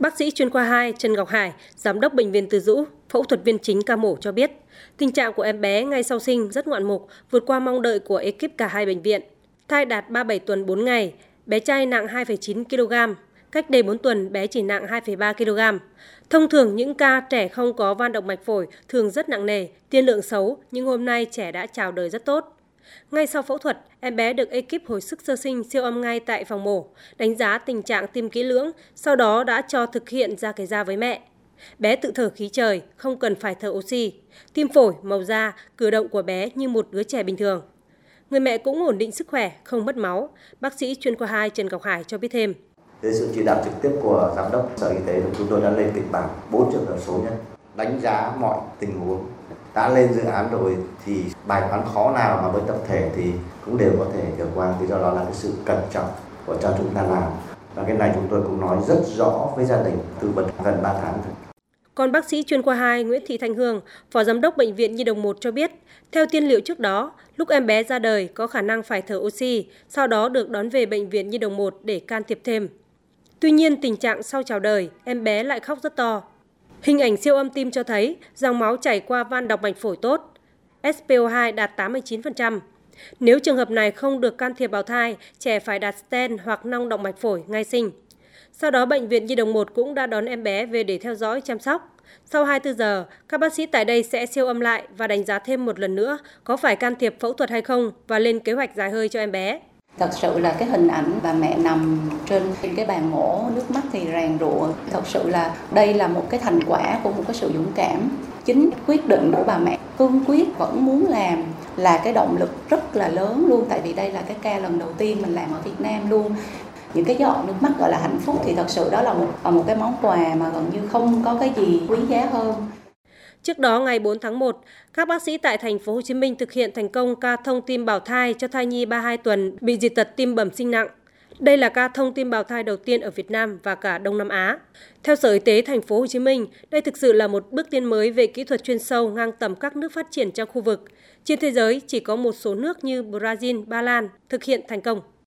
Bác sĩ chuyên khoa 2 Trần Ngọc Hải, giám đốc bệnh viện Từ Dũ, phẫu thuật viên chính ca mổ cho biết, tình trạng của em bé ngay sau sinh rất ngoạn mục, vượt qua mong đợi của ekip cả hai bệnh viện. Thai đạt 37 tuần 4 ngày, bé trai nặng 2,9 kg, cách đây 4 tuần bé chỉ nặng 2,3 kg. Thông thường những ca trẻ không có van động mạch phổi thường rất nặng nề, tiên lượng xấu, nhưng hôm nay trẻ đã chào đời rất tốt. Ngay sau phẫu thuật, em bé được ekip hồi sức sơ sinh siêu âm ngay tại phòng mổ, đánh giá tình trạng tim kỹ lưỡng, sau đó đã cho thực hiện ra cái da với mẹ. Bé tự thở khí trời, không cần phải thở oxy. Tim phổi, màu da, cử động của bé như một đứa trẻ bình thường. Người mẹ cũng ổn định sức khỏe, không mất máu. Bác sĩ chuyên khoa 2 Trần Ngọc Hải cho biết thêm. Dưới sự chỉ đạo trực tiếp của giám đốc sở y tế chúng tôi đã lên kịch bản 4 trường hợp số nhất, đánh giá mọi tình huống đã lên dự án rồi thì bài toán khó nào mà với tập thể thì cũng đều có thể vượt qua vì do đó là cái sự cẩn trọng của cho chúng ta làm và cái này chúng tôi cũng nói rất rõ với gia đình từ gần 3 tháng rồi. Còn bác sĩ chuyên khoa 2 Nguyễn Thị Thanh Hương, Phó Giám đốc Bệnh viện Nhi đồng 1 cho biết, theo tiên liệu trước đó, lúc em bé ra đời có khả năng phải thở oxy, sau đó được đón về Bệnh viện Nhi đồng 1 để can thiệp thêm. Tuy nhiên, tình trạng sau chào đời, em bé lại khóc rất to. Hình ảnh siêu âm tim cho thấy dòng máu chảy qua van động mạch phổi tốt, SPO2 đạt 89%. Nếu trường hợp này không được can thiệp bào thai, trẻ phải đặt stent hoặc nong động mạch phổi ngay sinh. Sau đó, Bệnh viện Nhi đồng 1 cũng đã đón em bé về để theo dõi chăm sóc. Sau 24 giờ, các bác sĩ tại đây sẽ siêu âm lại và đánh giá thêm một lần nữa có phải can thiệp phẫu thuật hay không và lên kế hoạch dài hơi cho em bé. Thật sự là cái hình ảnh bà mẹ nằm trên cái bàn mổ, nước mắt thì ràn rụa. Thật sự là đây là một cái thành quả của một cái sự dũng cảm. Chính quyết định của bà mẹ cương quyết vẫn muốn làm là cái động lực rất là lớn luôn tại vì đây là cái ca lần đầu tiên mình làm ở Việt Nam luôn những cái giọt nước mắt gọi là hạnh phúc thì thật sự đó là một một cái món quà mà gần như không có cái gì quý giá hơn. Trước đó ngày 4 tháng 1, các bác sĩ tại thành phố Hồ Chí Minh thực hiện thành công ca thông tim bảo thai cho thai nhi 32 tuần bị dị tật tim bẩm sinh nặng. Đây là ca thông tim bào thai đầu tiên ở Việt Nam và cả Đông Nam Á. Theo Sở Y tế thành phố Hồ Chí Minh, đây thực sự là một bước tiến mới về kỹ thuật chuyên sâu ngang tầm các nước phát triển trong khu vực. Trên thế giới chỉ có một số nước như Brazil, Ba Lan thực hiện thành công.